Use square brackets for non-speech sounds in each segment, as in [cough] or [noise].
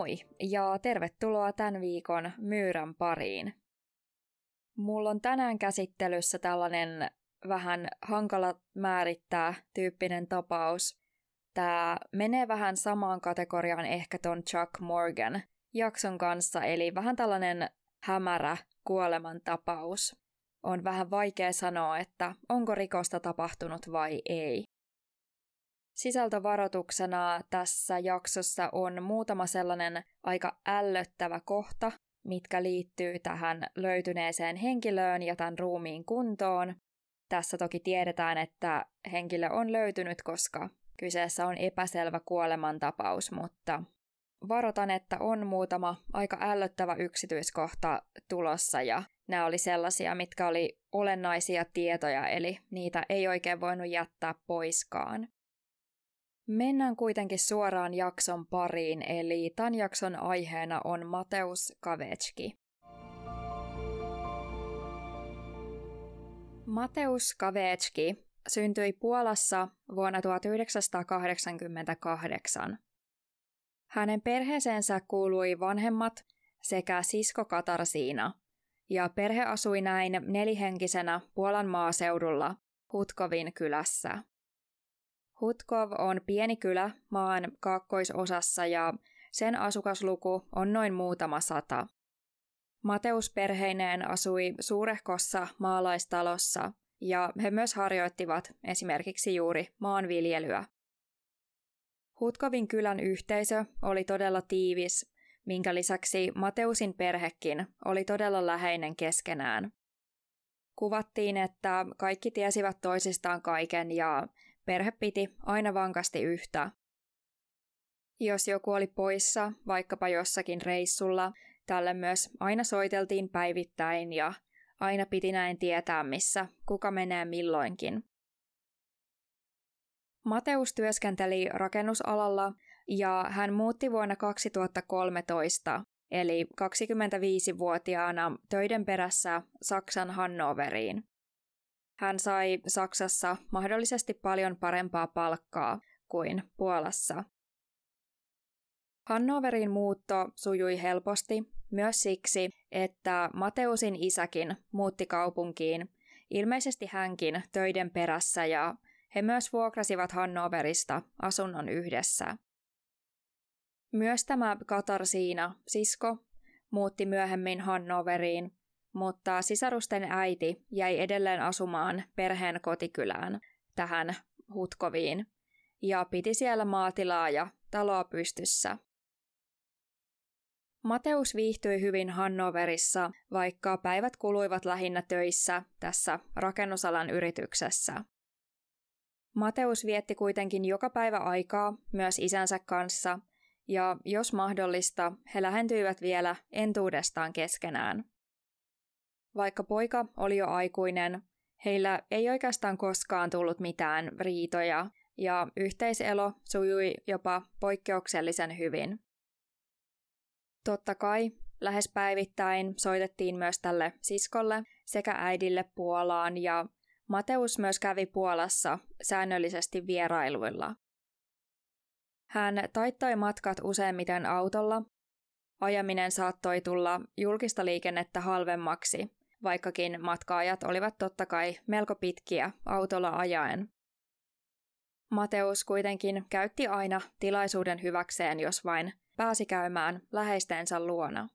Moi ja tervetuloa tämän viikon myyrän pariin. Mulla on tänään käsittelyssä tällainen vähän hankala määrittää tyyppinen tapaus. Tämä menee vähän samaan kategoriaan ehkä ton Chuck Morgan jakson kanssa, eli vähän tällainen hämärä kuolemantapaus. On vähän vaikea sanoa, että onko rikosta tapahtunut vai ei. Sisältövaroituksena tässä jaksossa on muutama sellainen aika ällöttävä kohta, mitkä liittyy tähän löytyneeseen henkilöön ja tämän ruumiin kuntoon. Tässä toki tiedetään, että henkilö on löytynyt, koska kyseessä on epäselvä kuolemantapaus, mutta varotan, että on muutama aika ällöttävä yksityiskohta tulossa ja nämä oli sellaisia, mitkä oli olennaisia tietoja, eli niitä ei oikein voinut jättää poiskaan. Mennään kuitenkin suoraan jakson pariin, eli tämän jakson aiheena on Mateus Kavecki. Mateus Kavecki syntyi Puolassa vuonna 1988. Hänen perheeseensä kuului vanhemmat sekä sisko Katarsiina, ja perhe asui näin nelihenkisenä Puolan maaseudulla Hutkovin kylässä. Hutkov on pieni kylä maan kaakkoisosassa ja sen asukasluku on noin muutama sata. Mateus perheineen asui suurehkossa maalaistalossa ja he myös harjoittivat esimerkiksi juuri maanviljelyä. Hutkovin kylän yhteisö oli todella tiivis, minkä lisäksi Mateusin perhekin oli todella läheinen keskenään. Kuvattiin, että kaikki tiesivät toisistaan kaiken ja perhe piti aina vankasti yhtä. Jos joku oli poissa, vaikkapa jossakin reissulla, tälle myös aina soiteltiin päivittäin ja aina piti näin tietää, missä kuka menee milloinkin. Mateus työskenteli rakennusalalla ja hän muutti vuonna 2013, eli 25-vuotiaana töiden perässä Saksan Hannoveriin. Hän sai Saksassa mahdollisesti paljon parempaa palkkaa kuin Puolassa. Hannoverin muutto sujui helposti myös siksi, että Mateusin isäkin muutti kaupunkiin, ilmeisesti hänkin töiden perässä ja he myös vuokrasivat Hannoverista asunnon yhdessä. Myös tämä Katarsiina, sisko, muutti myöhemmin Hannoveriin mutta sisarusten äiti jäi edelleen asumaan perheen kotikylään, tähän Hutkoviin, ja piti siellä maatilaa ja taloa pystyssä. Mateus viihtyi hyvin Hannoverissa, vaikka päivät kuluivat lähinnä töissä tässä rakennusalan yrityksessä. Mateus vietti kuitenkin joka päivä aikaa myös isänsä kanssa, ja jos mahdollista, he lähentyivät vielä entuudestaan keskenään. Vaikka poika oli jo aikuinen, heillä ei oikeastaan koskaan tullut mitään riitoja ja yhteiselo sujui jopa poikkeuksellisen hyvin. Totta kai lähes päivittäin soitettiin myös tälle siskolle sekä äidille Puolaan ja Mateus myös kävi Puolassa säännöllisesti vierailuilla. Hän taittoi matkat useimmiten autolla. Ajaminen saattoi tulla julkista liikennettä halvemmaksi, vaikkakin matkaajat olivat totta kai melko pitkiä autolla ajaen. Mateus kuitenkin käytti aina tilaisuuden hyväkseen, jos vain pääsi käymään läheistensä luona.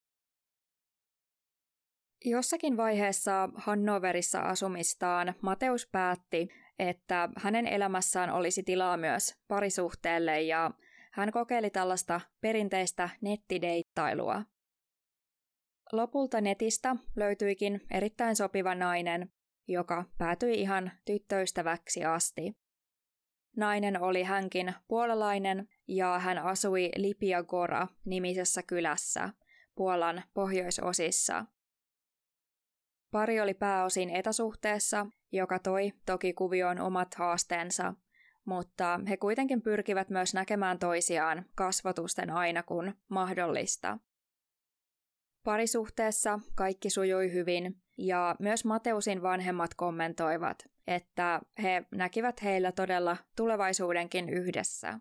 Jossakin vaiheessa Hannoverissa asumistaan Mateus päätti, että hänen elämässään olisi tilaa myös parisuhteelle ja hän kokeili tällaista perinteistä nettideittailua. Lopulta netistä löytyikin erittäin sopiva nainen, joka päätyi ihan tyttöystäväksi asti. Nainen oli hänkin puolalainen ja hän asui Lipiagora nimisessä kylässä Puolan pohjoisosissa. Pari oli pääosin etäsuhteessa, joka toi toki kuvioon omat haasteensa, mutta he kuitenkin pyrkivät myös näkemään toisiaan kasvotusten aina kun mahdollista. Parisuhteessa kaikki sujui hyvin ja myös Mateusin vanhemmat kommentoivat, että he näkivät heillä todella tulevaisuudenkin yhdessä.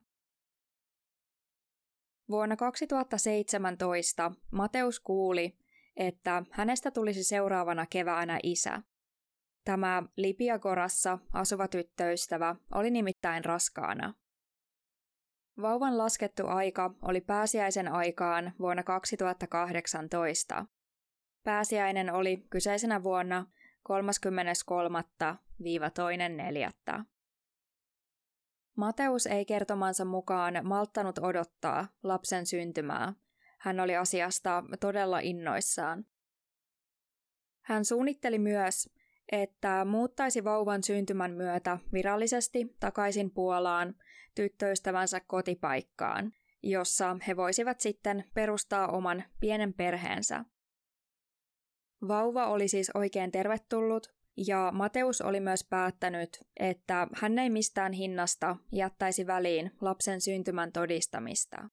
Vuonna 2017 Mateus kuuli, että hänestä tulisi seuraavana keväänä isä. Tämä Lipiagorassa asuva tyttöystävä oli nimittäin raskaana. Vauvan laskettu aika oli pääsiäisen aikaan vuonna 2018. Pääsiäinen oli kyseisenä vuonna 33.–2.4. Mateus ei kertomansa mukaan malttanut odottaa lapsen syntymää. Hän oli asiasta todella innoissaan. Hän suunnitteli myös, että muuttaisi vauvan syntymän myötä virallisesti takaisin Puolaan tyttöystävänsä kotipaikkaan, jossa he voisivat sitten perustaa oman pienen perheensä. Vauva oli siis oikein tervetullut, ja Mateus oli myös päättänyt, että hän ei mistään hinnasta jättäisi väliin lapsen syntymän todistamista.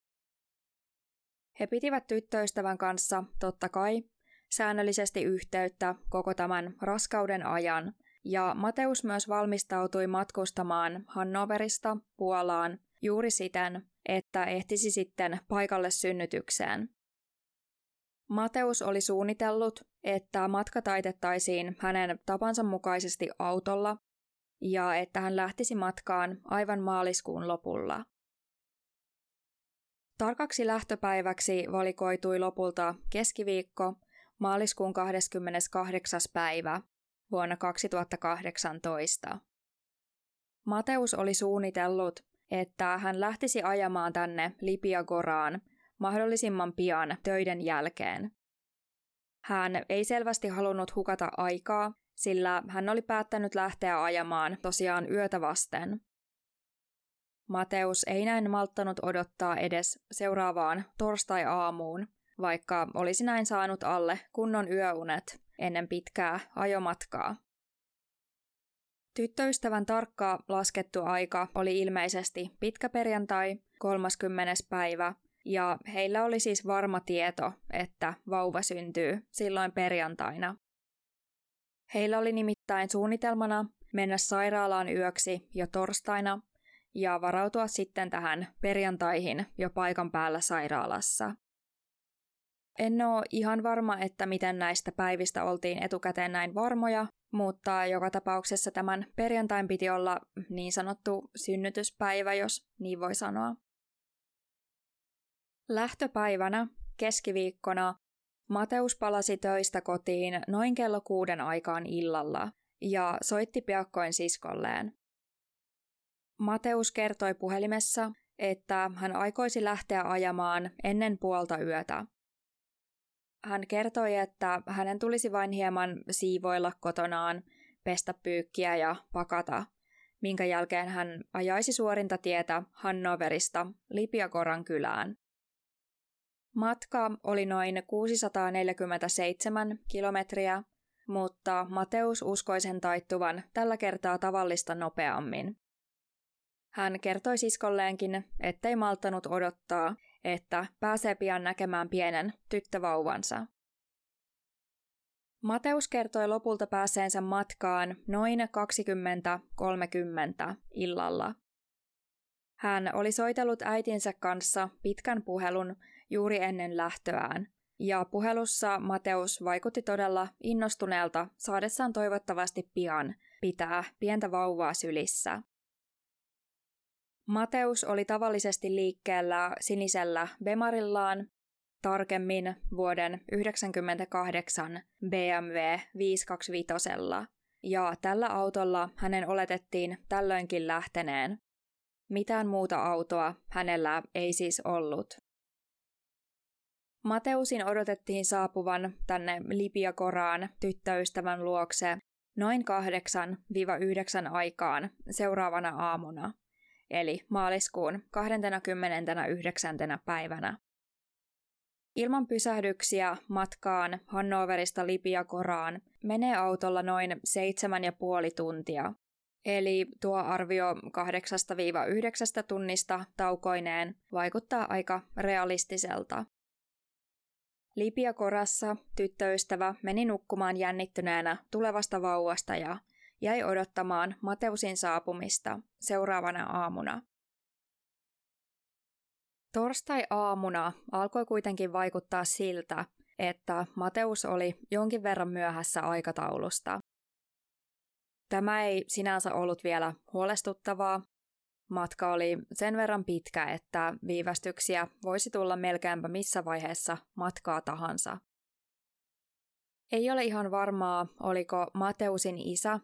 He pitivät tyttöystävän kanssa, totta kai, säännöllisesti yhteyttä koko tämän raskauden ajan, ja Mateus myös valmistautui matkustamaan Hannoverista Puolaan juuri siten, että ehtisi sitten paikalle synnytykseen. Mateus oli suunnitellut, että matka taitettaisiin hänen tapansa mukaisesti autolla ja että hän lähtisi matkaan aivan maaliskuun lopulla. Tarkaksi lähtöpäiväksi valikoitui lopulta keskiviikko, maaliskuun 28. päivä vuonna 2018. Mateus oli suunnitellut, että hän lähtisi ajamaan tänne Lipiagoraan mahdollisimman pian töiden jälkeen. Hän ei selvästi halunnut hukata aikaa, sillä hän oli päättänyt lähteä ajamaan tosiaan yötä vasten. Mateus ei näin malttanut odottaa edes seuraavaan torstai-aamuun, vaikka olisi näin saanut alle kunnon yöunet ennen pitkää ajomatkaa. Tyttöystävän tarkka laskettu aika oli ilmeisesti pitkä perjantai, 30. päivä, ja heillä oli siis varma tieto, että vauva syntyy silloin perjantaina. Heillä oli nimittäin suunnitelmana mennä sairaalaan yöksi jo torstaina ja varautua sitten tähän perjantaihin jo paikan päällä sairaalassa. En ole ihan varma, että miten näistä päivistä oltiin etukäteen näin varmoja, mutta joka tapauksessa tämän perjantain piti olla niin sanottu synnytyspäivä, jos niin voi sanoa. Lähtöpäivänä, keskiviikkona, Mateus palasi töistä kotiin noin kello kuuden aikaan illalla ja soitti piakkoin siskolleen. Mateus kertoi puhelimessa, että hän aikoisi lähteä ajamaan ennen puolta yötä. Hän kertoi, että hänen tulisi vain hieman siivoilla kotonaan, pestä pyykkiä ja pakata, minkä jälkeen hän ajaisi suorinta tietä Hannoverista Lipiakoran kylään. Matka oli noin 647 kilometriä, mutta Mateus uskoi sen taittuvan tällä kertaa tavallista nopeammin. Hän kertoi siskolleenkin, ettei malttanut odottaa, että pääsee pian näkemään pienen tyttövauvansa. Mateus kertoi lopulta pääseensä matkaan noin 20.30 illalla. Hän oli soitellut äitinsä kanssa pitkän puhelun juuri ennen lähtöään, ja puhelussa Mateus vaikutti todella innostuneelta saadessaan toivottavasti pian pitää pientä vauvaa sylissä. Mateus oli tavallisesti liikkeellä sinisellä Bemarillaan, tarkemmin vuoden 1998 BMW 525, ja tällä autolla hänen oletettiin tällöinkin lähteneen. Mitään muuta autoa hänellä ei siis ollut. Mateusin odotettiin saapuvan tänne Lipiakoraan tyttöystävän luokse noin 8-9 aikaan seuraavana aamuna, eli maaliskuun 29. päivänä. Ilman pysähdyksiä matkaan Hannoverista Lipiakoraan menee autolla noin 7,5 tuntia, Eli tuo arvio 8-9 tunnista taukoineen vaikuttaa aika realistiselta. Lipiakorassa tyttöystävä meni nukkumaan jännittyneenä tulevasta vauvasta ja jäi odottamaan Mateusin saapumista seuraavana aamuna. Torstai-aamuna alkoi kuitenkin vaikuttaa siltä, että Mateus oli jonkin verran myöhässä aikataulusta. Tämä ei sinänsä ollut vielä huolestuttavaa. Matka oli sen verran pitkä, että viivästyksiä voisi tulla melkeinpä missä vaiheessa matkaa tahansa. Ei ole ihan varmaa, oliko Mateusin isä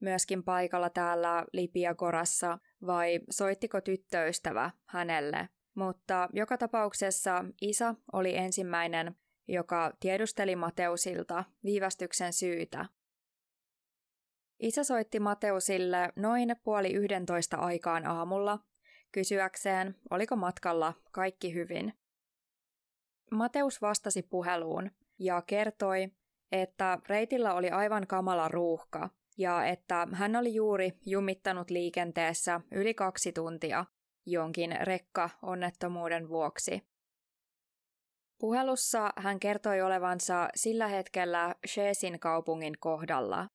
myöskin paikalla täällä Lipiakorassa vai soittiko tyttöystävä hänelle. Mutta joka tapauksessa isä oli ensimmäinen, joka tiedusteli Mateusilta viivästyksen syytä. Isä soitti Mateusille noin puoli yhdentoista aikaan aamulla kysyäkseen, oliko matkalla kaikki hyvin. Mateus vastasi puheluun ja kertoi, että reitillä oli aivan kamala ruuhka ja että hän oli juuri jumittanut liikenteessä yli kaksi tuntia jonkin rekka-onnettomuuden vuoksi. Puhelussa hän kertoi olevansa sillä hetkellä Shesin kaupungin kohdalla,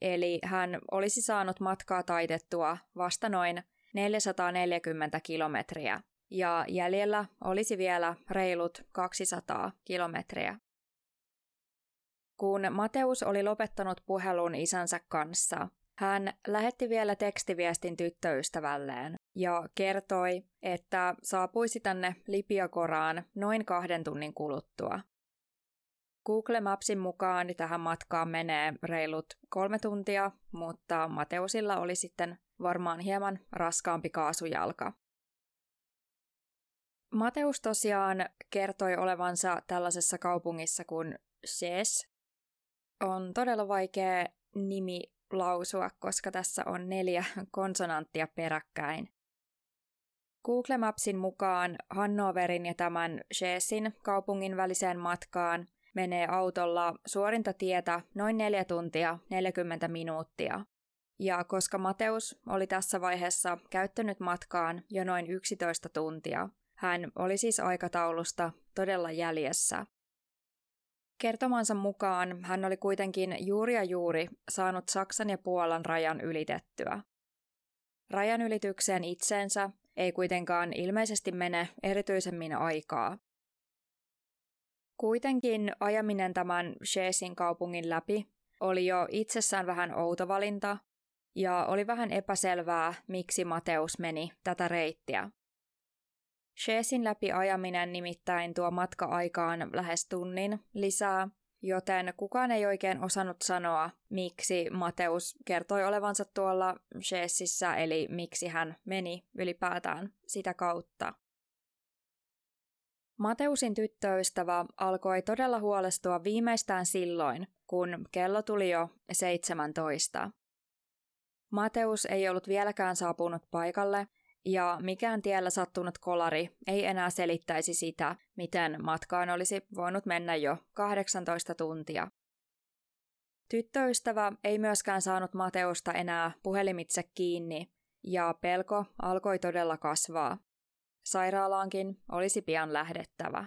eli hän olisi saanut matkaa taitettua vasta noin 440 kilometriä, ja jäljellä olisi vielä reilut 200 kilometriä. Kun Mateus oli lopettanut puhelun isänsä kanssa, hän lähetti vielä tekstiviestin tyttöystävälleen ja kertoi, että saapuisi tänne Lipiakoraan noin kahden tunnin kuluttua. Google Mapsin mukaan tähän matkaan menee reilut kolme tuntia, mutta Mateusilla oli sitten varmaan hieman raskaampi kaasujalka. Mateus tosiaan kertoi olevansa tällaisessa kaupungissa kuin Ses. On todella vaikea nimi lausua, koska tässä on neljä [laughs] konsonanttia peräkkäin. Google Mapsin mukaan Hannoverin ja tämän Schesin kaupungin väliseen matkaan menee autolla suorinta tietä noin 4 tuntia 40 minuuttia. Ja koska Mateus oli tässä vaiheessa käyttänyt matkaan jo noin 11 tuntia, hän oli siis aikataulusta todella jäljessä. Kertomansa mukaan hän oli kuitenkin juuri ja juuri saanut Saksan ja Puolan rajan ylitettyä. Rajan ylitykseen itseensä ei kuitenkaan ilmeisesti mene erityisemmin aikaa. Kuitenkin ajaminen tämän Shesin kaupungin läpi oli jo itsessään vähän outo valinta, ja oli vähän epäselvää, miksi Mateus meni tätä reittiä. Shesin läpi ajaminen nimittäin tuo matka-aikaan lähes tunnin lisää, joten kukaan ei oikein osannut sanoa, miksi Mateus kertoi olevansa tuolla Shesissä, eli miksi hän meni ylipäätään sitä kautta. Mateusin tyttöystävä alkoi todella huolestua viimeistään silloin, kun kello tuli jo 17. Mateus ei ollut vieläkään saapunut paikalle, ja mikään tiellä sattunut kolari ei enää selittäisi sitä, miten matkaan olisi voinut mennä jo 18 tuntia. Tyttöystävä ei myöskään saanut Mateusta enää puhelimitse kiinni, ja pelko alkoi todella kasvaa. Sairaalaankin olisi pian lähdettävä.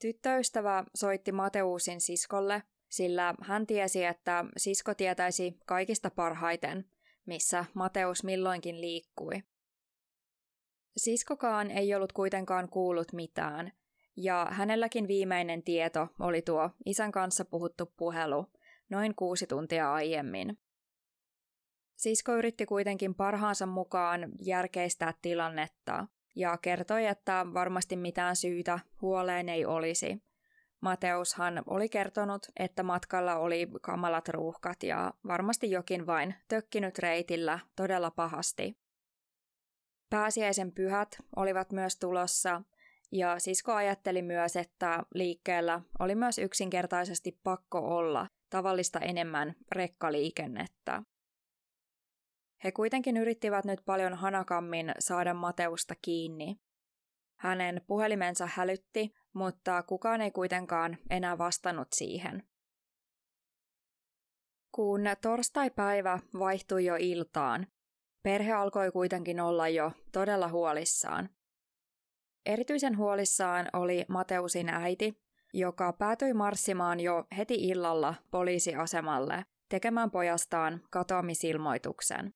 Tyttöystävä soitti Mateusin siskolle, sillä hän tiesi, että sisko tietäisi kaikista parhaiten, missä Mateus milloinkin liikkui. Siskokaan ei ollut kuitenkaan kuullut mitään, ja hänelläkin viimeinen tieto oli tuo isän kanssa puhuttu puhelu noin kuusi tuntia aiemmin. Sisko yritti kuitenkin parhaansa mukaan järkeistää tilannetta ja kertoi, että varmasti mitään syytä huoleen ei olisi, Mateushan oli kertonut, että matkalla oli kamalat ruuhkat ja varmasti jokin vain tökkinyt reitillä todella pahasti. Pääsiäisen pyhät olivat myös tulossa ja sisko ajatteli myös, että liikkeellä oli myös yksinkertaisesti pakko olla tavallista enemmän rekkaliikennettä. He kuitenkin yrittivät nyt paljon hanakammin saada Mateusta kiinni. Hänen puhelimensa hälytti mutta kukaan ei kuitenkaan enää vastannut siihen. Kun torstai-päivä vaihtui jo iltaan, perhe alkoi kuitenkin olla jo todella huolissaan. Erityisen huolissaan oli Mateusin äiti, joka päätyi marssimaan jo heti illalla poliisiasemalle tekemään pojastaan katoamisilmoituksen.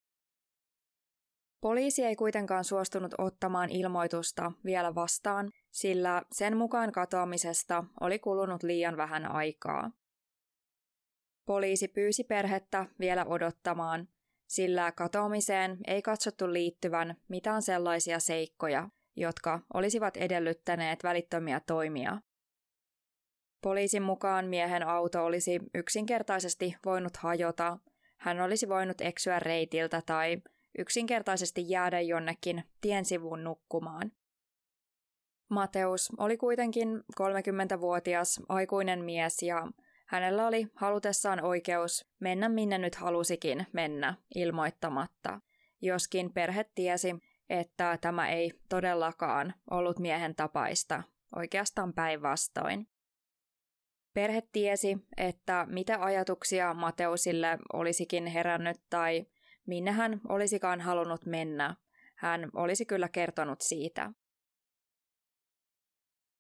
Poliisi ei kuitenkaan suostunut ottamaan ilmoitusta vielä vastaan, sillä sen mukaan katoamisesta oli kulunut liian vähän aikaa. Poliisi pyysi perhettä vielä odottamaan, sillä katoamiseen ei katsottu liittyvän mitään sellaisia seikkoja, jotka olisivat edellyttäneet välittömiä toimia. Poliisin mukaan miehen auto olisi yksinkertaisesti voinut hajota, hän olisi voinut eksyä reitiltä tai yksinkertaisesti jäädä jonnekin tien sivuun nukkumaan. Mateus oli kuitenkin 30-vuotias aikuinen mies ja hänellä oli halutessaan oikeus mennä minne nyt halusikin mennä ilmoittamatta, joskin perhe tiesi, että tämä ei todellakaan ollut miehen tapaista, oikeastaan päinvastoin. Perhe tiesi, että mitä ajatuksia Mateusille olisikin herännyt tai minne hän olisikaan halunnut mennä. Hän olisi kyllä kertonut siitä.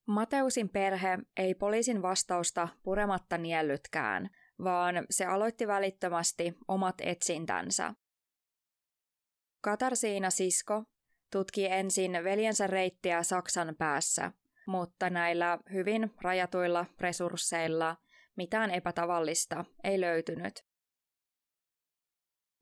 Mateusin perhe ei poliisin vastausta purematta niellytkään, vaan se aloitti välittömästi omat etsintänsä. Katarsiina sisko tutki ensin veljensä reittiä Saksan päässä, mutta näillä hyvin rajatuilla resursseilla mitään epätavallista ei löytynyt.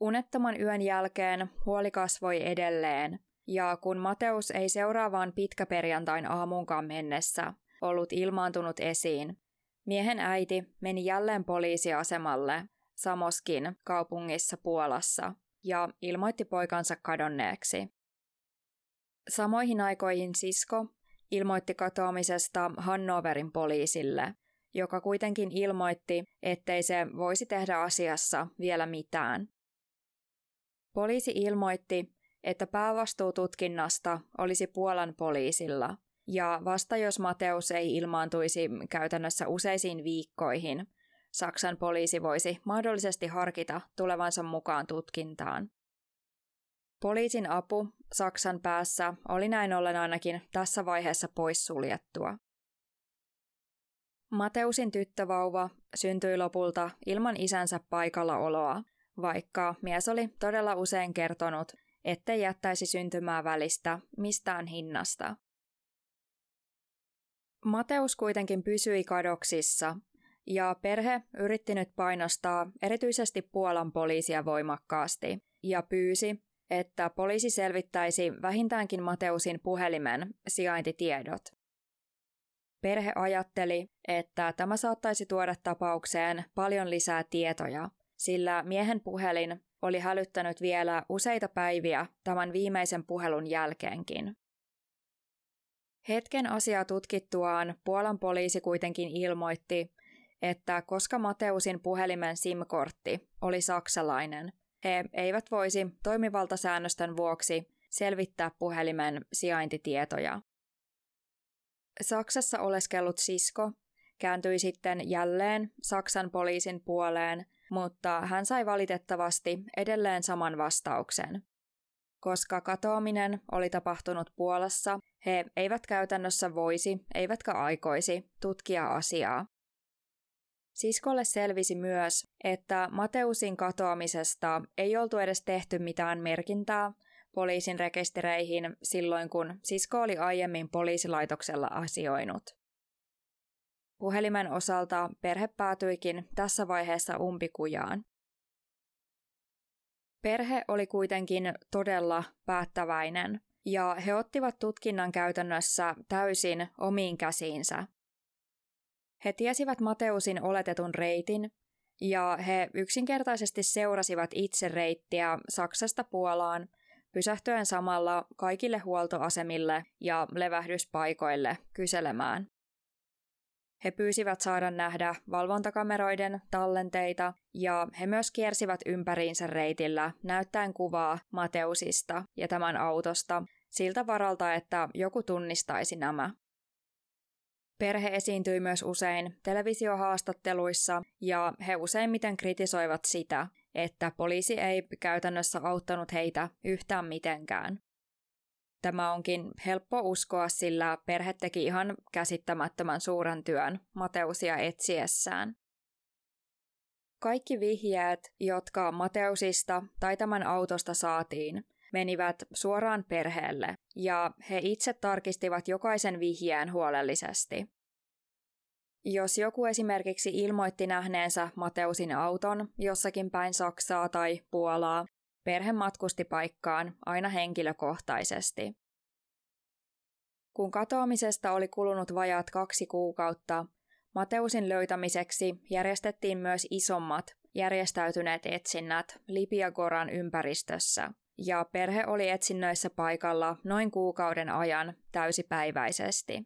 Unettoman yön jälkeen huoli kasvoi edelleen, ja kun Mateus ei seuraavaan pitkäperjantain aamunkaan mennessä ollut ilmaantunut esiin, miehen äiti meni jälleen poliisiasemalle Samoskin kaupungissa Puolassa ja ilmoitti poikansa kadonneeksi. Samoihin aikoihin sisko ilmoitti katoamisesta Hannoverin poliisille, joka kuitenkin ilmoitti, ettei se voisi tehdä asiassa vielä mitään. Poliisi ilmoitti, että päävastuu tutkinnasta olisi Puolan poliisilla, ja vasta jos Mateus ei ilmaantuisi käytännössä useisiin viikkoihin, Saksan poliisi voisi mahdollisesti harkita tulevansa mukaan tutkintaan. Poliisin apu Saksan päässä oli näin ollen ainakin tässä vaiheessa poissuljettua. Mateusin tyttövauva syntyi lopulta ilman isänsä paikallaoloa, vaikka mies oli todella usein kertonut, ettei jättäisi syntymää välistä mistään hinnasta. Mateus kuitenkin pysyi kadoksissa, ja perhe yritti nyt painostaa erityisesti Puolan poliisia voimakkaasti ja pyysi, että poliisi selvittäisi vähintäänkin Mateusin puhelimen sijaintitiedot. Perhe ajatteli, että tämä saattaisi tuoda tapaukseen paljon lisää tietoja, sillä miehen puhelin oli hälyttänyt vielä useita päiviä tämän viimeisen puhelun jälkeenkin. Hetken asiaa tutkittuaan Puolan poliisi kuitenkin ilmoitti, että koska Mateusin puhelimen SIM-kortti oli saksalainen, he eivät voisi toimivaltasäännösten vuoksi selvittää puhelimen sijaintitietoja. Saksassa oleskellut sisko kääntyi sitten jälleen Saksan poliisin puoleen, mutta hän sai valitettavasti edelleen saman vastauksen. Koska katoaminen oli tapahtunut Puolassa, he eivät käytännössä voisi, eivätkä aikoisi, tutkia asiaa. Siskolle selvisi myös, että Mateusin katoamisesta ei oltu edes tehty mitään merkintää poliisin rekistereihin silloin, kun sisko oli aiemmin poliisilaitoksella asioinut. Puhelimen osalta perhe päätyikin tässä vaiheessa umpikujaan. Perhe oli kuitenkin todella päättäväinen, ja he ottivat tutkinnan käytännössä täysin omiin käsiinsä. He tiesivät Mateusin oletetun reitin, ja he yksinkertaisesti seurasivat itse reittiä Saksasta Puolaan, pysähtyen samalla kaikille huoltoasemille ja levähdyspaikoille kyselemään. He pyysivät saada nähdä valvontakameroiden tallenteita ja he myös kiersivät ympäriinsä reitillä näyttäen kuvaa Mateusista ja tämän autosta siltä varalta, että joku tunnistaisi nämä. Perhe esiintyi myös usein televisiohaastatteluissa ja he useimmiten kritisoivat sitä, että poliisi ei käytännössä auttanut heitä yhtään mitenkään. Tämä onkin helppo uskoa, sillä perhe teki ihan käsittämättömän suuren työn Mateusia etsiessään. Kaikki vihjeet, jotka Mateusista tai tämän autosta saatiin, menivät suoraan perheelle, ja he itse tarkistivat jokaisen vihjeen huolellisesti. Jos joku esimerkiksi ilmoitti nähneensä Mateusin auton jossakin päin Saksaa tai Puolaa, perhe matkusti paikkaan aina henkilökohtaisesti. Kun katoamisesta oli kulunut vajaat kaksi kuukautta, Mateusin löytämiseksi järjestettiin myös isommat järjestäytyneet etsinnät Lipiagoran ympäristössä, ja perhe oli etsinnöissä paikalla noin kuukauden ajan täysipäiväisesti.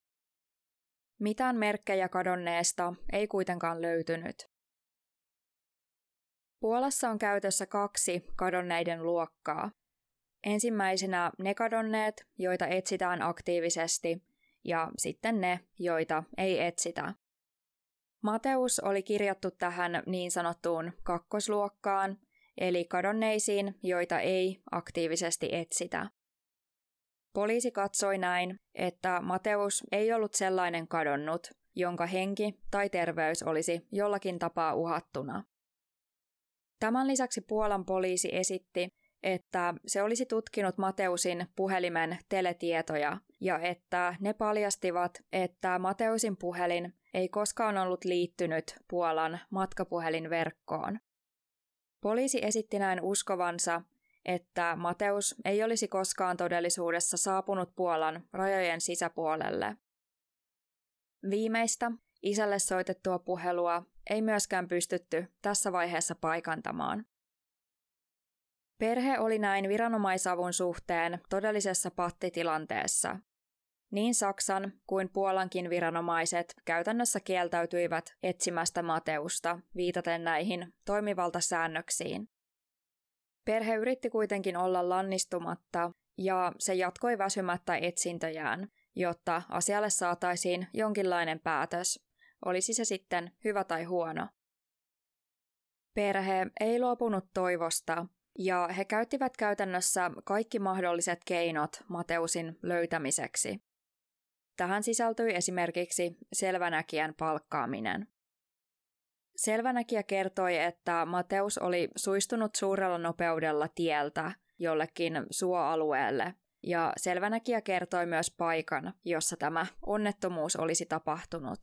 Mitään merkkejä kadonneesta ei kuitenkaan löytynyt. Puolassa on käytössä kaksi kadonneiden luokkaa. Ensimmäisenä ne kadonneet, joita etsitään aktiivisesti, ja sitten ne, joita ei etsitä. Mateus oli kirjattu tähän niin sanottuun kakkosluokkaan, eli kadonneisiin, joita ei aktiivisesti etsitä. Poliisi katsoi näin, että Mateus ei ollut sellainen kadonnut, jonka henki tai terveys olisi jollakin tapaa uhattuna. Tämän lisäksi Puolan poliisi esitti, että se olisi tutkinut Mateusin puhelimen teletietoja ja että ne paljastivat, että Mateusin puhelin ei koskaan ollut liittynyt Puolan matkapuhelinverkkoon. Poliisi esitti näin uskovansa, että Mateus ei olisi koskaan todellisuudessa saapunut Puolan rajojen sisäpuolelle. Viimeistä, isälle soitettua puhelua ei myöskään pystytty tässä vaiheessa paikantamaan. Perhe oli näin viranomaisavun suhteen todellisessa pattitilanteessa. Niin Saksan kuin Puolankin viranomaiset käytännössä kieltäytyivät etsimästä Mateusta viitaten näihin toimivaltasäännöksiin. Perhe yritti kuitenkin olla lannistumatta ja se jatkoi väsymättä etsintöjään, jotta asialle saataisiin jonkinlainen päätös, olisi se sitten hyvä tai huono. Perhe ei luopunut toivosta ja he käyttivät käytännössä kaikki mahdolliset keinot Mateusin löytämiseksi. Tähän sisältyi esimerkiksi selvänäkijän palkkaaminen. Selvänäkijä kertoi, että Mateus oli suistunut suurella nopeudella tieltä jollekin suoalueelle, ja selvänäkijä kertoi myös paikan, jossa tämä onnettomuus olisi tapahtunut.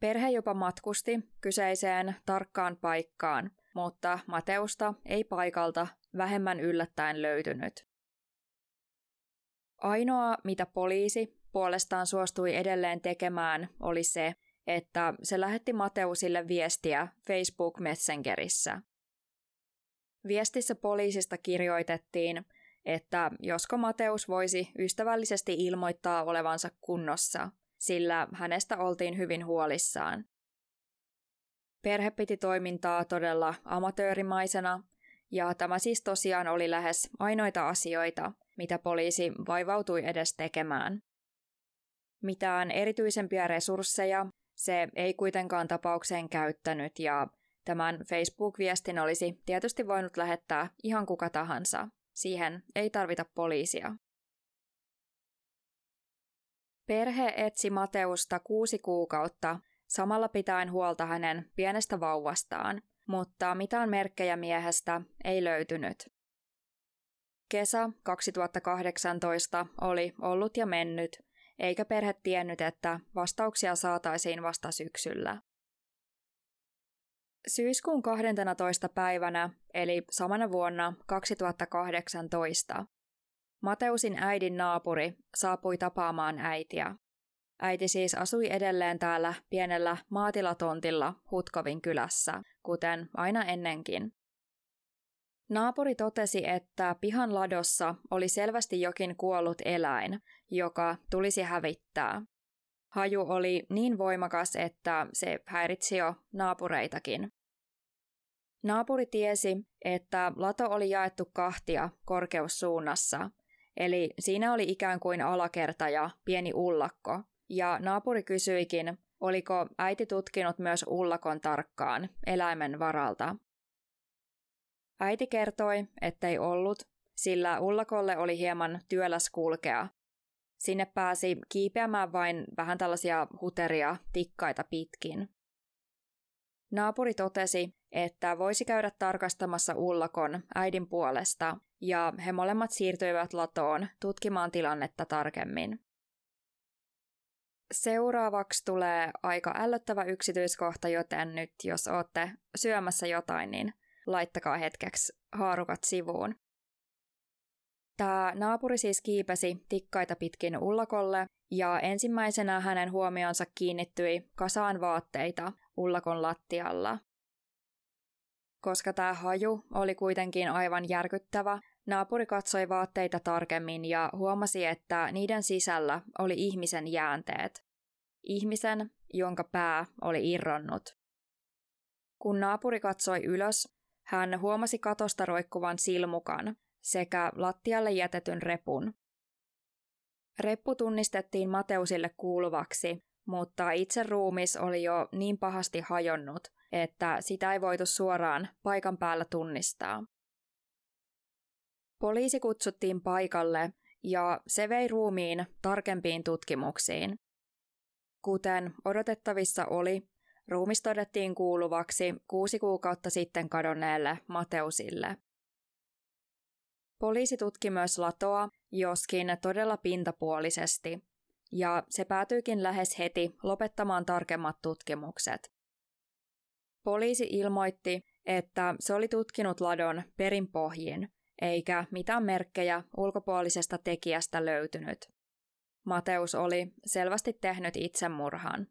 Perhe jopa matkusti kyseiseen tarkkaan paikkaan, mutta Mateusta ei paikalta vähemmän yllättäen löytynyt. Ainoa, mitä poliisi puolestaan suostui edelleen tekemään, oli se, että se lähetti Mateusille viestiä Facebook Messengerissä. Viestissä poliisista kirjoitettiin, että josko Mateus voisi ystävällisesti ilmoittaa olevansa kunnossa, sillä hänestä oltiin hyvin huolissaan. Perhe piti toimintaa todella amatöörimaisena, ja tämä siis tosiaan oli lähes ainoita asioita, mitä poliisi vaivautui edes tekemään. Mitään erityisempiä resursseja se ei kuitenkaan tapaukseen käyttänyt ja tämän Facebook-viestin olisi tietysti voinut lähettää ihan kuka tahansa. Siihen ei tarvita poliisia. Perhe etsi Mateusta kuusi kuukautta, samalla pitäen huolta hänen pienestä vauvastaan, mutta mitään merkkejä miehestä ei löytynyt. Kesä 2018 oli ollut ja mennyt, eikä perhe tiennyt, että vastauksia saataisiin vasta syksyllä. Syyskuun 12. päivänä, eli samana vuonna 2018, Mateusin äidin naapuri saapui tapaamaan äitiä. Äiti siis asui edelleen täällä pienellä maatilatontilla Hutkovin kylässä, kuten aina ennenkin. Naapuri totesi, että pihan ladossa oli selvästi jokin kuollut eläin, joka tulisi hävittää. Haju oli niin voimakas, että se häiritsi jo naapureitakin. Naapuri tiesi, että lato oli jaettu kahtia korkeussuunnassa, eli siinä oli ikään kuin alakerta ja pieni ullakko, ja naapuri kysyikin, oliko äiti tutkinut myös ullakon tarkkaan eläimen varalta. Äiti kertoi, ettei ollut, sillä ullakolle oli hieman työläs kulkea. Sinne pääsi kiipeämään vain vähän tällaisia huteria tikkaita pitkin. Naapuri totesi, että voisi käydä tarkastamassa ullakon äidin puolesta, ja he molemmat siirtyivät latoon tutkimaan tilannetta tarkemmin. Seuraavaksi tulee aika ällöttävä yksityiskohta, joten nyt jos olette syömässä jotain, niin laittakaa hetkeksi haarukat sivuun. Tämä naapuri siis kiipesi tikkaita pitkin ullakolle ja ensimmäisenä hänen huomionsa kiinnittyi kasaan vaatteita ullakon lattialla. Koska tämä haju oli kuitenkin aivan järkyttävä, naapuri katsoi vaatteita tarkemmin ja huomasi, että niiden sisällä oli ihmisen jäänteet. Ihmisen, jonka pää oli irronnut. Kun naapuri katsoi ylös, hän huomasi katosta roikkuvan silmukan sekä lattialle jätetyn repun. Reppu tunnistettiin Mateusille kuuluvaksi, mutta itse ruumis oli jo niin pahasti hajonnut, että sitä ei voitu suoraan paikan päällä tunnistaa. Poliisi kutsuttiin paikalle ja se vei ruumiin tarkempiin tutkimuksiin. Kuten odotettavissa oli, ruumis todettiin kuuluvaksi kuusi kuukautta sitten kadonneelle Mateusille. Poliisi tutki myös latoa, joskin todella pintapuolisesti, ja se päätyykin lähes heti lopettamaan tarkemmat tutkimukset. Poliisi ilmoitti, että se oli tutkinut ladon perinpohjin, eikä mitään merkkejä ulkopuolisesta tekijästä löytynyt. Mateus oli selvästi tehnyt itsemurhan.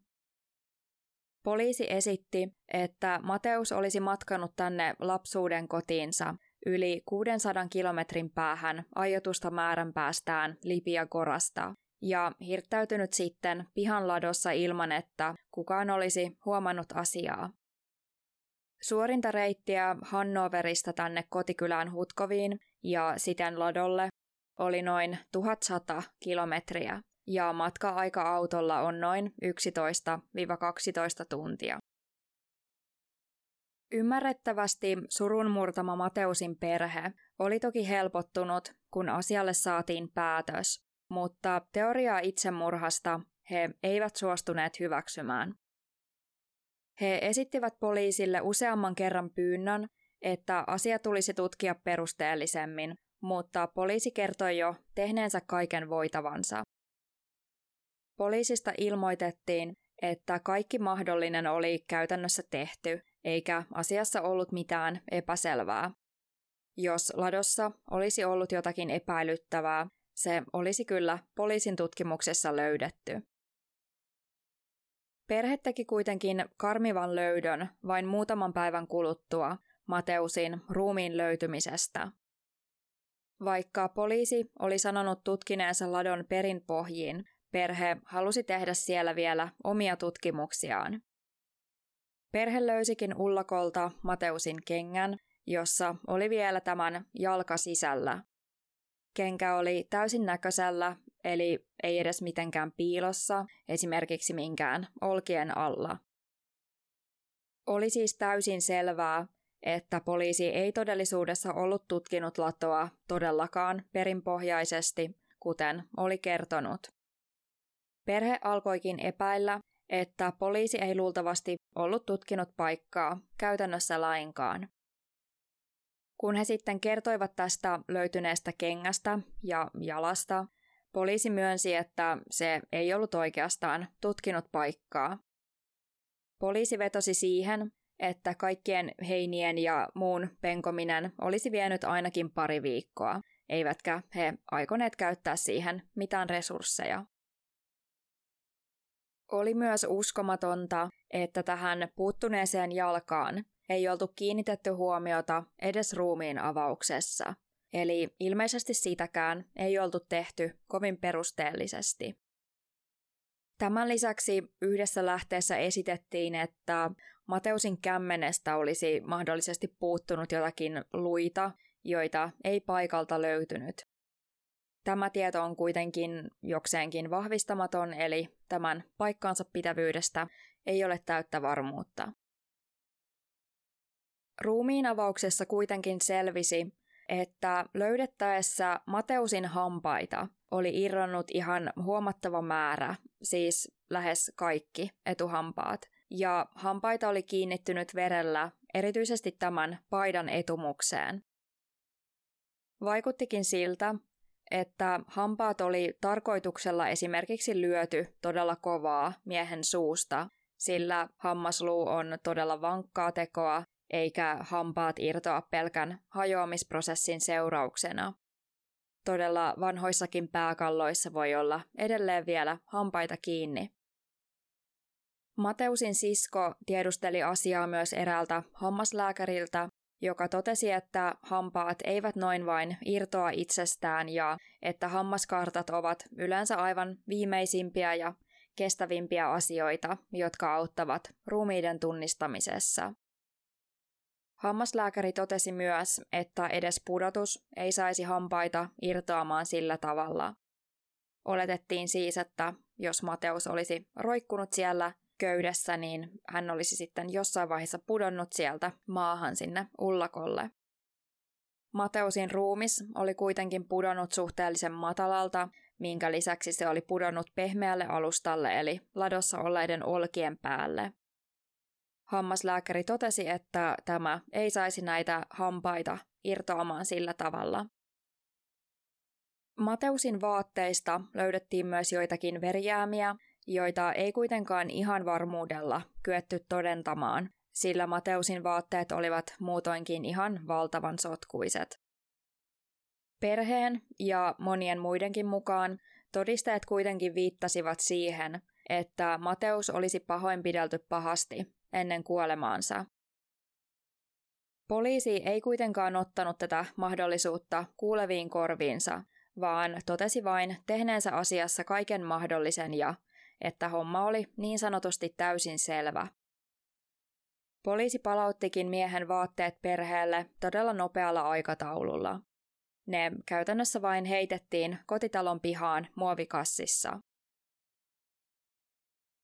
Poliisi esitti, että Mateus olisi matkanut tänne lapsuuden kotiinsa yli 600 kilometrin päähän aiotusta määränpäästään Lipiagorasta ja hirttäytynyt sitten pihan ladossa ilman, että kukaan olisi huomannut asiaa. Suorinta reittiä Hannoverista tänne kotikylään Hutkoviin ja siten ladolle oli noin 1100 kilometriä ja matka-aika autolla on noin 11-12 tuntia. Ymmärrettävästi surun murtama Mateusin perhe oli toki helpottunut, kun asialle saatiin päätös, mutta teoriaa itsemurhasta he eivät suostuneet hyväksymään. He esittivät poliisille useamman kerran pyynnön, että asia tulisi tutkia perusteellisemmin, mutta poliisi kertoi jo tehneensä kaiken voitavansa. Poliisista ilmoitettiin, että kaikki mahdollinen oli käytännössä tehty, eikä asiassa ollut mitään epäselvää. Jos ladossa olisi ollut jotakin epäilyttävää, se olisi kyllä poliisin tutkimuksessa löydetty. Perhe teki kuitenkin karmivan löydön vain muutaman päivän kuluttua Mateusin ruumiin löytymisestä. Vaikka poliisi oli sanonut tutkineensa ladon perinpohjiin, perhe halusi tehdä siellä vielä omia tutkimuksiaan. Perhe löysikin ullakolta Mateusin kengän, jossa oli vielä tämän jalka sisällä. Kenkä oli täysin näköisellä, eli ei edes mitenkään piilossa, esimerkiksi minkään olkien alla. Oli siis täysin selvää, että poliisi ei todellisuudessa ollut tutkinut latoa todellakaan perinpohjaisesti, kuten oli kertonut. Perhe alkoikin epäillä, että poliisi ei luultavasti ollut tutkinut paikkaa käytännössä lainkaan. Kun he sitten kertoivat tästä löytyneestä kengästä ja jalasta, poliisi myönsi, että se ei ollut oikeastaan tutkinut paikkaa. Poliisi vetosi siihen, että kaikkien heinien ja muun penkominen olisi vienyt ainakin pari viikkoa, eivätkä he aikoneet käyttää siihen mitään resursseja. Oli myös uskomatonta, että tähän puuttuneeseen jalkaan ei oltu kiinnitetty huomiota edes ruumiin avauksessa, eli ilmeisesti sitäkään ei oltu tehty kovin perusteellisesti. Tämän lisäksi yhdessä lähteessä esitettiin, että Mateusin kämmenestä olisi mahdollisesti puuttunut jotakin luita, joita ei paikalta löytynyt. Tämä tieto on kuitenkin jokseenkin vahvistamaton, eli tämän paikkaansa pitävyydestä ei ole täyttä varmuutta. Ruumiin avauksessa kuitenkin selvisi, että löydettäessä Mateusin hampaita oli irronnut ihan huomattava määrä, siis lähes kaikki etuhampaat, ja hampaita oli kiinnittynyt verellä erityisesti tämän paidan etumukseen. Vaikuttikin siltä, että hampaat oli tarkoituksella esimerkiksi lyöty todella kovaa miehen suusta, sillä hammasluu on todella vankkaa tekoa, eikä hampaat irtoa pelkän hajoamisprosessin seurauksena. Todella vanhoissakin pääkalloissa voi olla edelleen vielä hampaita kiinni. Mateusin sisko tiedusteli asiaa myös eräältä hammaslääkäriltä, joka totesi, että hampaat eivät noin vain irtoa itsestään ja että hammaskartat ovat yleensä aivan viimeisimpiä ja kestävimpiä asioita, jotka auttavat ruumiiden tunnistamisessa. Hammaslääkäri totesi myös, että edes pudotus ei saisi hampaita irtoamaan sillä tavalla. Oletettiin siis, että jos Mateus olisi roikkunut siellä köydessä, niin hän olisi sitten jossain vaiheessa pudonnut sieltä maahan sinne ullakolle. Mateusin ruumis oli kuitenkin pudonnut suhteellisen matalalta, minkä lisäksi se oli pudonnut pehmeälle alustalle eli ladossa olleiden olkien päälle. Hammaslääkäri totesi, että tämä ei saisi näitä hampaita irtoamaan sillä tavalla. Mateusin vaatteista löydettiin myös joitakin verijäämiä, joita ei kuitenkaan ihan varmuudella kyetty todentamaan, sillä Mateusin vaatteet olivat muutoinkin ihan valtavan sotkuiset. Perheen ja monien muidenkin mukaan todisteet kuitenkin viittasivat siihen, että Mateus olisi pahoinpidelty pahasti ennen kuolemaansa. Poliisi ei kuitenkaan ottanut tätä mahdollisuutta kuuleviin korviinsa, vaan totesi vain tehneensä asiassa kaiken mahdollisen ja että homma oli niin sanotusti täysin selvä. Poliisi palauttikin miehen vaatteet perheelle todella nopealla aikataululla. Ne käytännössä vain heitettiin kotitalon pihaan muovikassissa.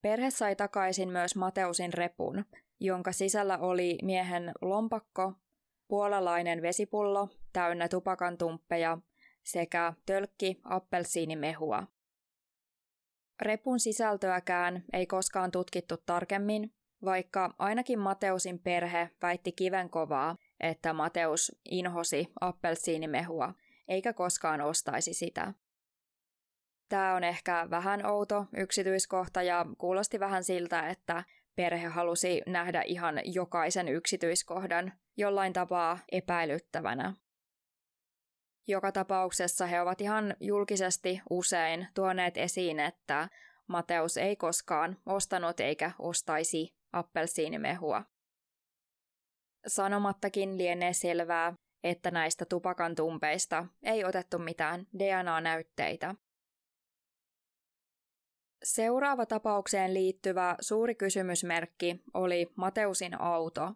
Perhe sai takaisin myös Mateusin repun, jonka sisällä oli miehen lompakko, puolalainen vesipullo täynnä tupakan tumppeja sekä tölkki appelsiinimehua. Repun sisältöäkään ei koskaan tutkittu tarkemmin, vaikka ainakin Mateusin perhe väitti kivenkovaa, että Mateus inhosi appelsiinimehua, eikä koskaan ostaisi sitä. Tämä on ehkä vähän outo yksityiskohta ja kuulosti vähän siltä, että perhe halusi nähdä ihan jokaisen yksityiskohdan jollain tapaa epäilyttävänä. Joka tapauksessa he ovat ihan julkisesti usein tuoneet esiin, että Mateus ei koskaan ostanut eikä ostaisi appelsiinimehua. Sanomattakin lienee selvää, että näistä tupakan tumpeista ei otettu mitään DNA-näytteitä. Seuraava tapaukseen liittyvä suuri kysymysmerkki oli Mateusin auto.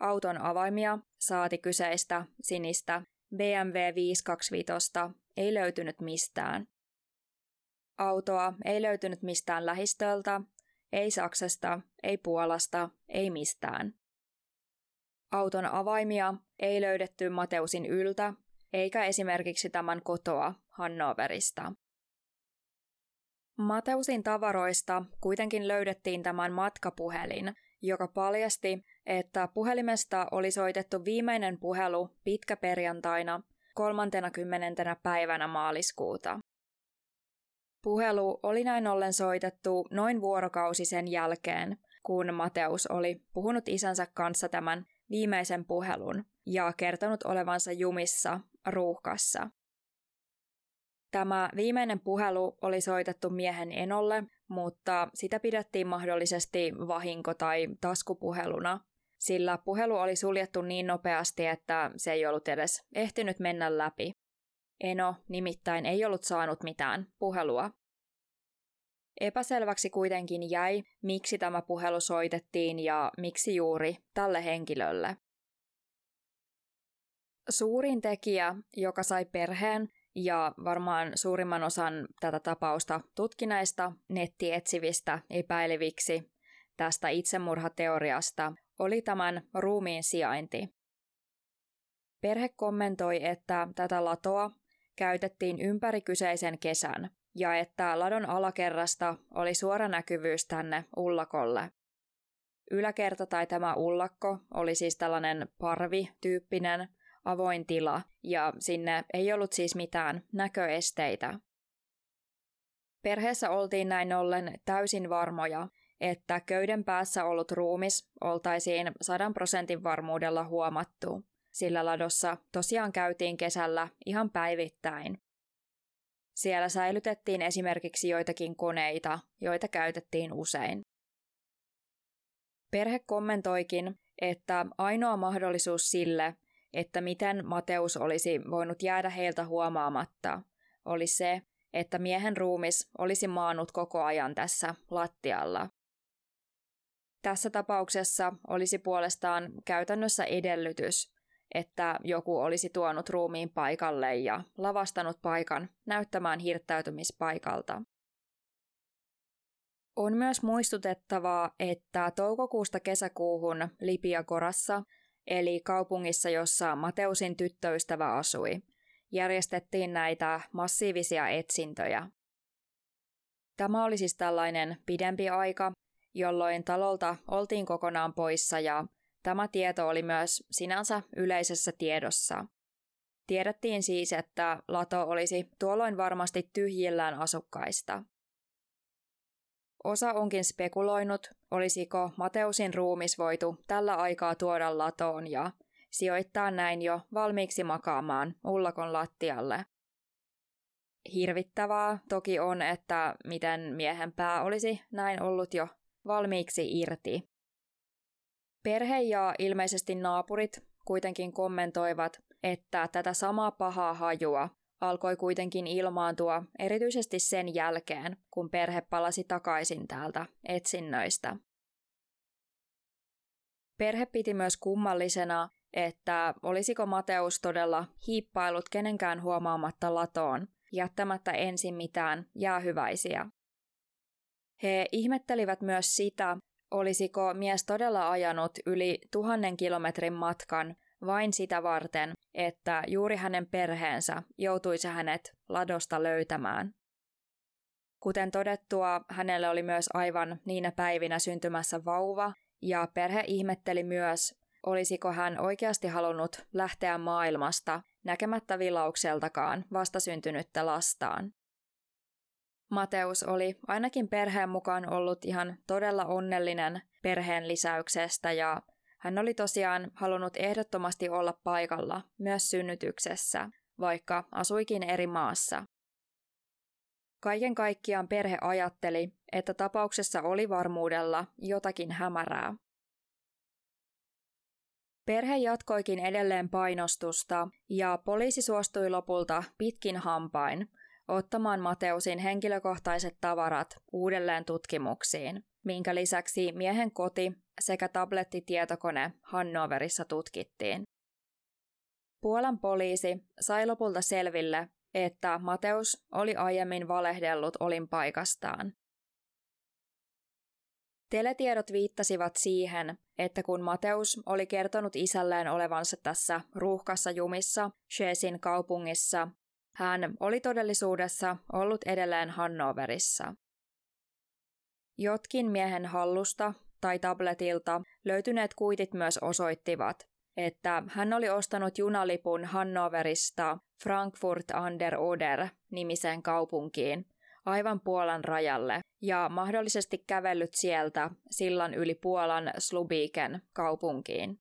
Auton avaimia saati kyseistä sinistä BMW 525 ei löytynyt mistään. Autoa ei löytynyt mistään lähistöltä, ei Saksasta, ei Puolasta, ei mistään. Auton avaimia ei löydetty Mateusin yltä, eikä esimerkiksi tämän kotoa Hannoverista. Mateusin tavaroista kuitenkin löydettiin tämän matkapuhelin, joka paljasti, että puhelimesta oli soitettu viimeinen puhelu pitkäperjantaina 30. päivänä maaliskuuta. Puhelu oli näin ollen soitettu noin vuorokausi sen jälkeen, kun Mateus oli puhunut isänsä kanssa tämän viimeisen puhelun ja kertonut olevansa jumissa ruuhkassa. Tämä viimeinen puhelu oli soitettu miehen enolle, mutta sitä pidettiin mahdollisesti vahinko- tai taskupuheluna, sillä puhelu oli suljettu niin nopeasti, että se ei ollut edes ehtinyt mennä läpi. Eno nimittäin ei ollut saanut mitään puhelua. Epäselväksi kuitenkin jäi, miksi tämä puhelu soitettiin ja miksi juuri tälle henkilölle. Suurin tekijä, joka sai perheen ja varmaan suurimman osan tätä tapausta tutkineista nettietsivistä epäileviksi tästä itsemurhateoriasta oli tämän ruumiin sijainti. Perhe kommentoi, että tätä latoa käytettiin ympäri kyseisen kesän ja että ladon alakerrasta oli suora näkyvyys tänne ullakolle. yläkerta tai tämä ullakko oli siis tällainen parvi-tyyppinen avoin tila, ja sinne ei ollut siis mitään näköesteitä. Perheessä oltiin näin ollen täysin varmoja, että köyden päässä ollut ruumis oltaisiin sadan prosentin varmuudella huomattu, sillä ladossa tosiaan käytiin kesällä ihan päivittäin. Siellä säilytettiin esimerkiksi joitakin koneita, joita käytettiin usein. Perhe kommentoikin, että ainoa mahdollisuus sille, että miten Mateus olisi voinut jäädä heiltä huomaamatta, oli se, että miehen ruumis olisi maannut koko ajan tässä lattialla. Tässä tapauksessa olisi puolestaan käytännössä edellytys, että joku olisi tuonut ruumiin paikalle ja lavastanut paikan näyttämään hirttäytymispaikalta. On myös muistutettavaa, että toukokuusta kesäkuuhun Lipiakorassa, eli kaupungissa, jossa Mateusin tyttöystävä asui, järjestettiin näitä massiivisia etsintöjä. Tämä oli siis tällainen pidempi aika, jolloin talolta oltiin kokonaan poissa ja tämä tieto oli myös sinänsä yleisessä tiedossa. Tiedettiin siis, että lato olisi tuolloin varmasti tyhjillään asukkaista. Osa onkin spekuloinut, olisiko Mateusin ruumis voitu tällä aikaa tuoda latoon ja sijoittaa näin jo valmiiksi makaamaan ullakon lattialle. Hirvittävää toki on, että miten miehen pää olisi näin ollut jo valmiiksi irti. Perhe ja ilmeisesti naapurit kuitenkin kommentoivat, että tätä samaa pahaa hajua alkoi kuitenkin ilmaantua erityisesti sen jälkeen, kun perhe palasi takaisin täältä etsinnöistä. Perhe piti myös kummallisena, että olisiko Mateus todella hiippailut kenenkään huomaamatta latoon, jättämättä ensin mitään jäähyväisiä. He ihmettelivät myös sitä, olisiko mies todella ajanut yli tuhannen kilometrin matkan vain sitä varten, että juuri hänen perheensä joutuisi hänet ladosta löytämään. Kuten todettua, hänelle oli myös aivan niinä päivinä syntymässä vauva, ja perhe ihmetteli myös, olisiko hän oikeasti halunnut lähteä maailmasta näkemättä vilaukseltakaan vastasyntynyttä lastaan. Mateus oli ainakin perheen mukaan ollut ihan todella onnellinen perheen lisäyksestä ja hän oli tosiaan halunnut ehdottomasti olla paikalla myös synnytyksessä, vaikka asuikin eri maassa. Kaiken kaikkiaan perhe ajatteli, että tapauksessa oli varmuudella jotakin hämärää. Perhe jatkoikin edelleen painostusta ja poliisi suostui lopulta pitkin hampain ottamaan Mateusin henkilökohtaiset tavarat uudelleen tutkimuksiin, minkä lisäksi miehen koti sekä tablettitietokone Hannoverissa tutkittiin. Puolan poliisi sai lopulta selville, että Mateus oli aiemmin valehdellut olinpaikastaan. Teletiedot viittasivat siihen, että kun Mateus oli kertonut isälleen olevansa tässä ruuhkassa jumissa Shesin kaupungissa, hän oli todellisuudessa ollut edelleen Hannoverissa. Jotkin miehen hallusta tai tabletilta löytyneet kuitit myös osoittivat, että hän oli ostanut junalipun Hannoverista Frankfurt an der Oder nimiseen kaupunkiin aivan Puolan rajalle ja mahdollisesti kävellyt sieltä sillan yli Puolan Slubiken kaupunkiin.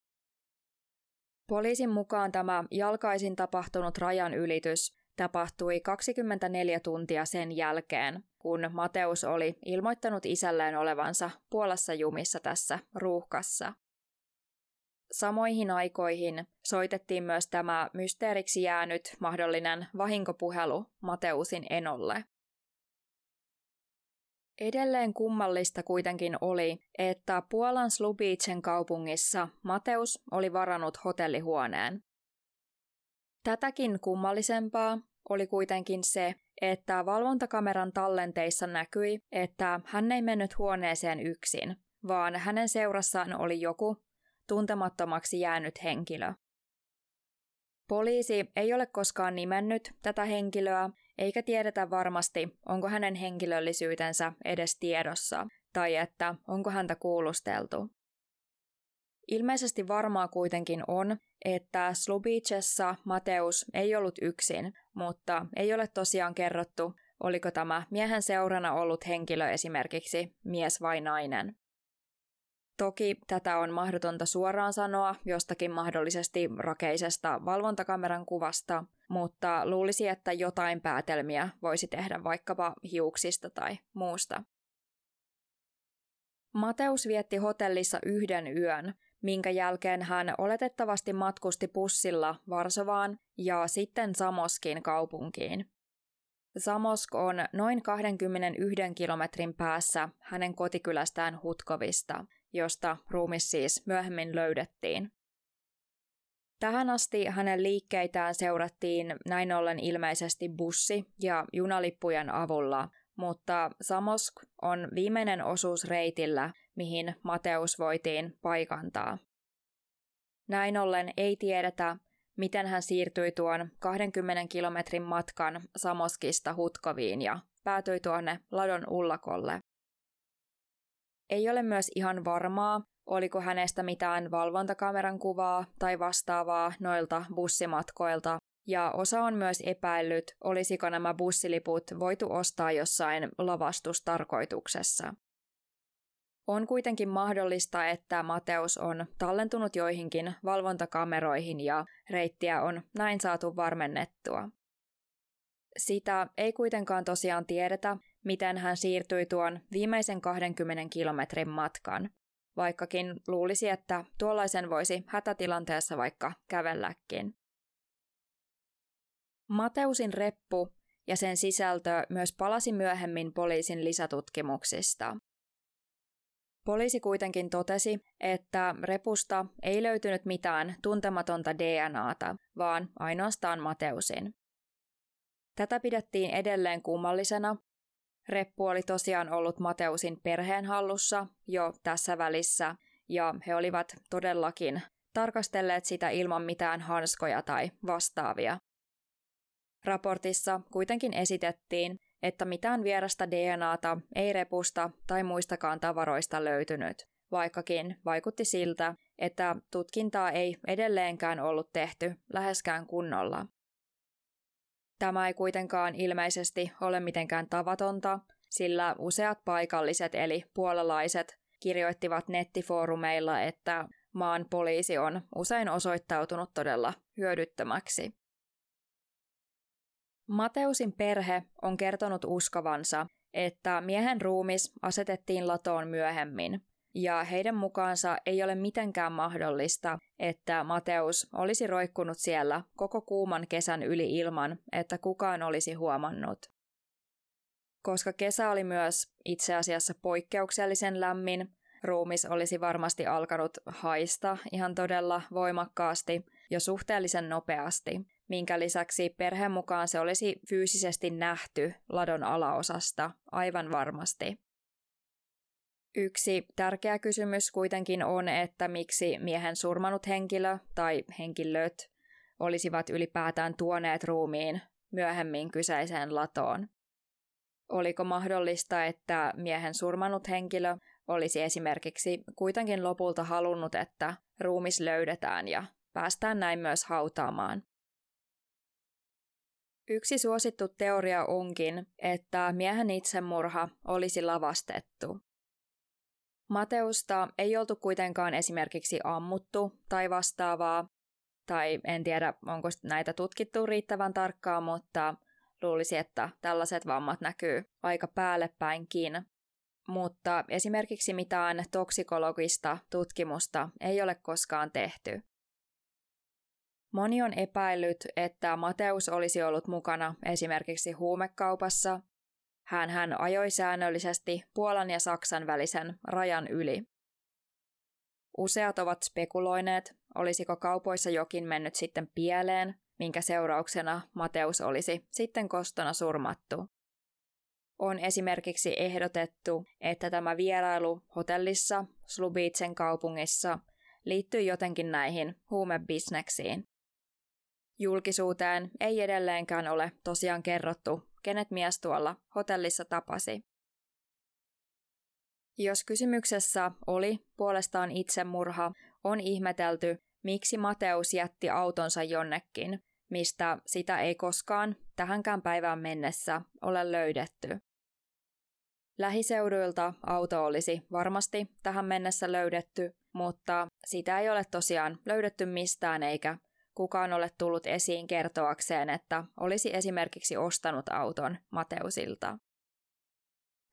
Poliisin mukaan tämä jalkaisin tapahtunut rajan ylitys tapahtui 24 tuntia sen jälkeen, kun Mateus oli ilmoittanut isälleen olevansa Puolassa jumissa tässä ruuhkassa. Samoihin aikoihin soitettiin myös tämä mysteeriksi jäänyt mahdollinen vahinkopuhelu Mateusin enolle. Edelleen kummallista kuitenkin oli, että Puolan Slubicen kaupungissa Mateus oli varannut hotellihuoneen. Tätäkin kummallisempaa oli kuitenkin se, että valvontakameran tallenteissa näkyi, että hän ei mennyt huoneeseen yksin, vaan hänen seurassaan oli joku tuntemattomaksi jäänyt henkilö. Poliisi ei ole koskaan nimennyt tätä henkilöä, eikä tiedetä varmasti, onko hänen henkilöllisyytensä edes tiedossa, tai että onko häntä kuulusteltu. Ilmeisesti varmaa kuitenkin on, että Slubicessa Mateus ei ollut yksin, mutta ei ole tosiaan kerrottu, oliko tämä miehen seurana ollut henkilö esimerkiksi mies vai nainen. Toki tätä on mahdotonta suoraan sanoa jostakin mahdollisesti rakeisesta valvontakameran kuvasta, mutta luulisi, että jotain päätelmiä voisi tehdä vaikkapa hiuksista tai muusta. Mateus vietti hotellissa yhden yön, minkä jälkeen hän oletettavasti matkusti pussilla Varsovaan ja sitten Samoskin kaupunkiin. Samosk on noin 21 kilometrin päässä hänen kotikylästään Hutkovista, josta ruumis siis myöhemmin löydettiin. Tähän asti hänen liikkeitään seurattiin näin ollen ilmeisesti bussi- ja junalippujen avulla, mutta Samosk on viimeinen osuus reitillä, mihin Mateus voitiin paikantaa. Näin ollen ei tiedetä, miten hän siirtyi tuon 20 kilometrin matkan Samoskista Hutkoviin ja päätyi tuonne Ladon ullakolle. Ei ole myös ihan varmaa, oliko hänestä mitään valvontakameran kuvaa tai vastaavaa noilta bussimatkoilta, ja osa on myös epäillyt, olisiko nämä bussiliput voitu ostaa jossain lavastustarkoituksessa. On kuitenkin mahdollista, että Mateus on tallentunut joihinkin valvontakameroihin ja reittiä on näin saatu varmennettua. Sitä ei kuitenkaan tosiaan tiedetä, miten hän siirtyi tuon viimeisen 20 kilometrin matkan, vaikkakin luulisi, että tuollaisen voisi hätätilanteessa vaikka kävelläkin. Mateusin reppu ja sen sisältö myös palasi myöhemmin poliisin lisätutkimuksista. Poliisi kuitenkin totesi, että repusta ei löytynyt mitään tuntematonta DNAta, vaan ainoastaan Mateusin. Tätä pidettiin edelleen kummallisena. Reppu oli tosiaan ollut Mateusin perheen hallussa jo tässä välissä, ja he olivat todellakin tarkastelleet sitä ilman mitään hanskoja tai vastaavia. Raportissa kuitenkin esitettiin, että mitään vierasta DNAta ei repusta tai muistakaan tavaroista löytynyt, vaikkakin vaikutti siltä, että tutkintaa ei edelleenkään ollut tehty läheskään kunnolla. Tämä ei kuitenkaan ilmeisesti ole mitenkään tavatonta, sillä useat paikalliset eli puolalaiset kirjoittivat nettifoorumeilla, että maan poliisi on usein osoittautunut todella hyödyttömäksi. Mateusin perhe on kertonut uskovansa, että miehen ruumis asetettiin latoon myöhemmin, ja heidän mukaansa ei ole mitenkään mahdollista, että Mateus olisi roikkunut siellä koko kuuman kesän yli ilman, että kukaan olisi huomannut. Koska kesä oli myös itse asiassa poikkeuksellisen lämmin, ruumis olisi varmasti alkanut haista ihan todella voimakkaasti jo suhteellisen nopeasti, minkä lisäksi perheen mukaan se olisi fyysisesti nähty ladon alaosasta aivan varmasti. Yksi tärkeä kysymys kuitenkin on, että miksi miehen surmanut henkilö tai henkilöt olisivat ylipäätään tuoneet ruumiin myöhemmin kyseiseen latoon. Oliko mahdollista, että miehen surmanut henkilö olisi esimerkiksi kuitenkin lopulta halunnut, että ruumis löydetään ja päästään näin myös hautaamaan? Yksi suosittu teoria onkin, että miehen itsemurha olisi lavastettu. Mateusta ei oltu kuitenkaan esimerkiksi ammuttu tai vastaavaa, tai en tiedä, onko näitä tutkittu riittävän tarkkaan, mutta luulisi, että tällaiset vammat näkyy aika päällepäinkin. Mutta esimerkiksi mitään toksikologista tutkimusta ei ole koskaan tehty. Moni on epäillyt, että Mateus olisi ollut mukana esimerkiksi huumekaupassa. Hän hän ajoi säännöllisesti Puolan ja Saksan välisen rajan yli. Useat ovat spekuloineet, olisiko kaupoissa jokin mennyt sitten pieleen, minkä seurauksena Mateus olisi sitten kostona surmattu. On esimerkiksi ehdotettu, että tämä vierailu hotellissa Slubitsen kaupungissa liittyy jotenkin näihin huumebisneksiin. Julkisuuteen ei edelleenkään ole tosiaan kerrottu, kenet mies tuolla hotellissa tapasi. Jos kysymyksessä oli puolestaan itsemurha, on ihmetelty, miksi Mateus jätti autonsa jonnekin, mistä sitä ei koskaan tähänkään päivään mennessä ole löydetty. Lähiseuduilta auto olisi varmasti tähän mennessä löydetty, mutta sitä ei ole tosiaan löydetty mistään eikä kukaan ole tullut esiin kertoakseen, että olisi esimerkiksi ostanut auton Mateusilta.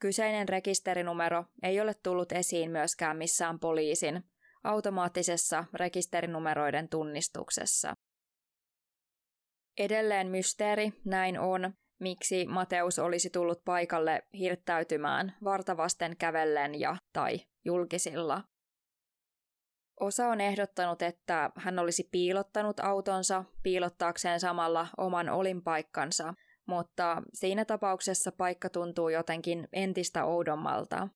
Kyseinen rekisterinumero ei ole tullut esiin myöskään missään poliisin automaattisessa rekisterinumeroiden tunnistuksessa. Edelleen mysteeri näin on, miksi Mateus olisi tullut paikalle hirttäytymään vartavasten kävellen ja tai julkisilla. Osa on ehdottanut, että hän olisi piilottanut autonsa piilottaakseen samalla oman olinpaikkansa, mutta siinä tapauksessa paikka tuntuu jotenkin entistä oudommalta.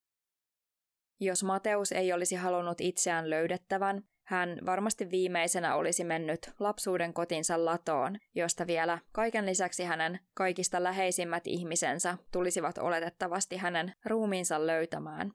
Jos Mateus ei olisi halunnut itseään löydettävän, hän varmasti viimeisenä olisi mennyt lapsuuden kotinsa latoon, josta vielä kaiken lisäksi hänen kaikista läheisimmät ihmisensä tulisivat oletettavasti hänen ruumiinsa löytämään.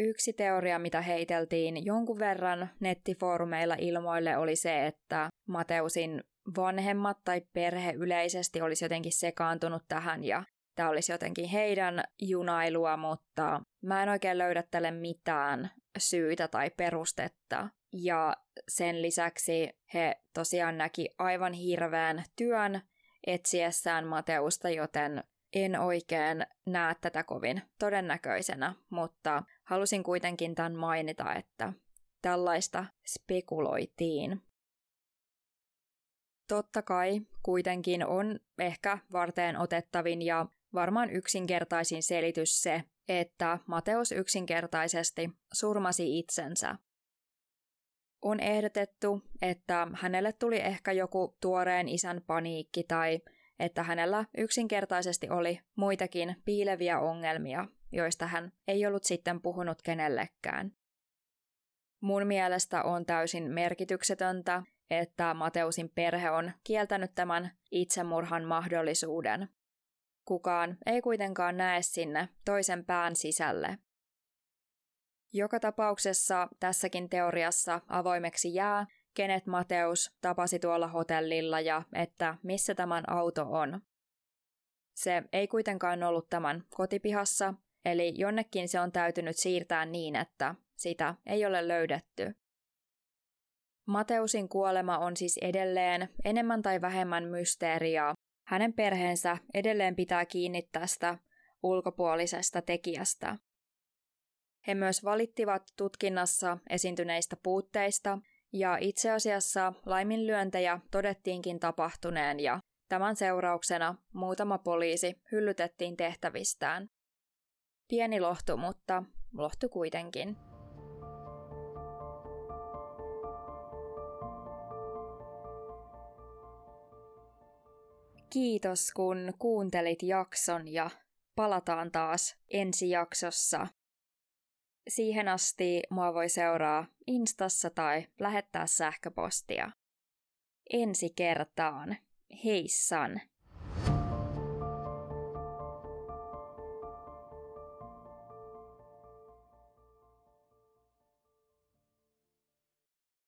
Yksi teoria, mitä heiteltiin jonkun verran nettifoorumeilla ilmoille, oli se, että Mateusin vanhemmat tai perhe yleisesti olisi jotenkin sekaantunut tähän ja tämä olisi jotenkin heidän junailua, mutta mä en oikein löydä tälle mitään syytä tai perustetta. Ja sen lisäksi he tosiaan näki aivan hirveän työn etsiessään Mateusta, joten en oikein näe tätä kovin todennäköisenä, mutta halusin kuitenkin tämän mainita, että tällaista spekuloitiin. Totta kai kuitenkin on ehkä varteen otettavin ja varmaan yksinkertaisin selitys se, että Mateus yksinkertaisesti surmasi itsensä. On ehdotettu, että hänelle tuli ehkä joku tuoreen isän paniikki tai että hänellä yksinkertaisesti oli muitakin piileviä ongelmia, joista hän ei ollut sitten puhunut kenellekään. Mun mielestä on täysin merkityksetöntä, että Mateusin perhe on kieltänyt tämän itsemurhan mahdollisuuden. Kukaan ei kuitenkaan näe sinne toisen pään sisälle. Joka tapauksessa tässäkin teoriassa avoimeksi jää, kenet Mateus tapasi tuolla hotellilla ja että missä tämän auto on. Se ei kuitenkaan ollut tämän kotipihassa, eli jonnekin se on täytynyt siirtää niin, että sitä ei ole löydetty. Mateusin kuolema on siis edelleen enemmän tai vähemmän mysteeriaa. Hänen perheensä edelleen pitää kiinni tästä ulkopuolisesta tekijästä. He myös valittivat tutkinnassa esiintyneistä puutteista ja itse asiassa laiminlyöntejä todettiinkin tapahtuneen ja tämän seurauksena muutama poliisi hyllytettiin tehtävistään. Pieni lohtu, mutta lohtu kuitenkin. Kiitos kun kuuntelit jakson ja palataan taas ensi jaksossa. Siihen asti mua voi seuraa Instassa tai lähettää sähköpostia. Ensi kertaan. Heissan!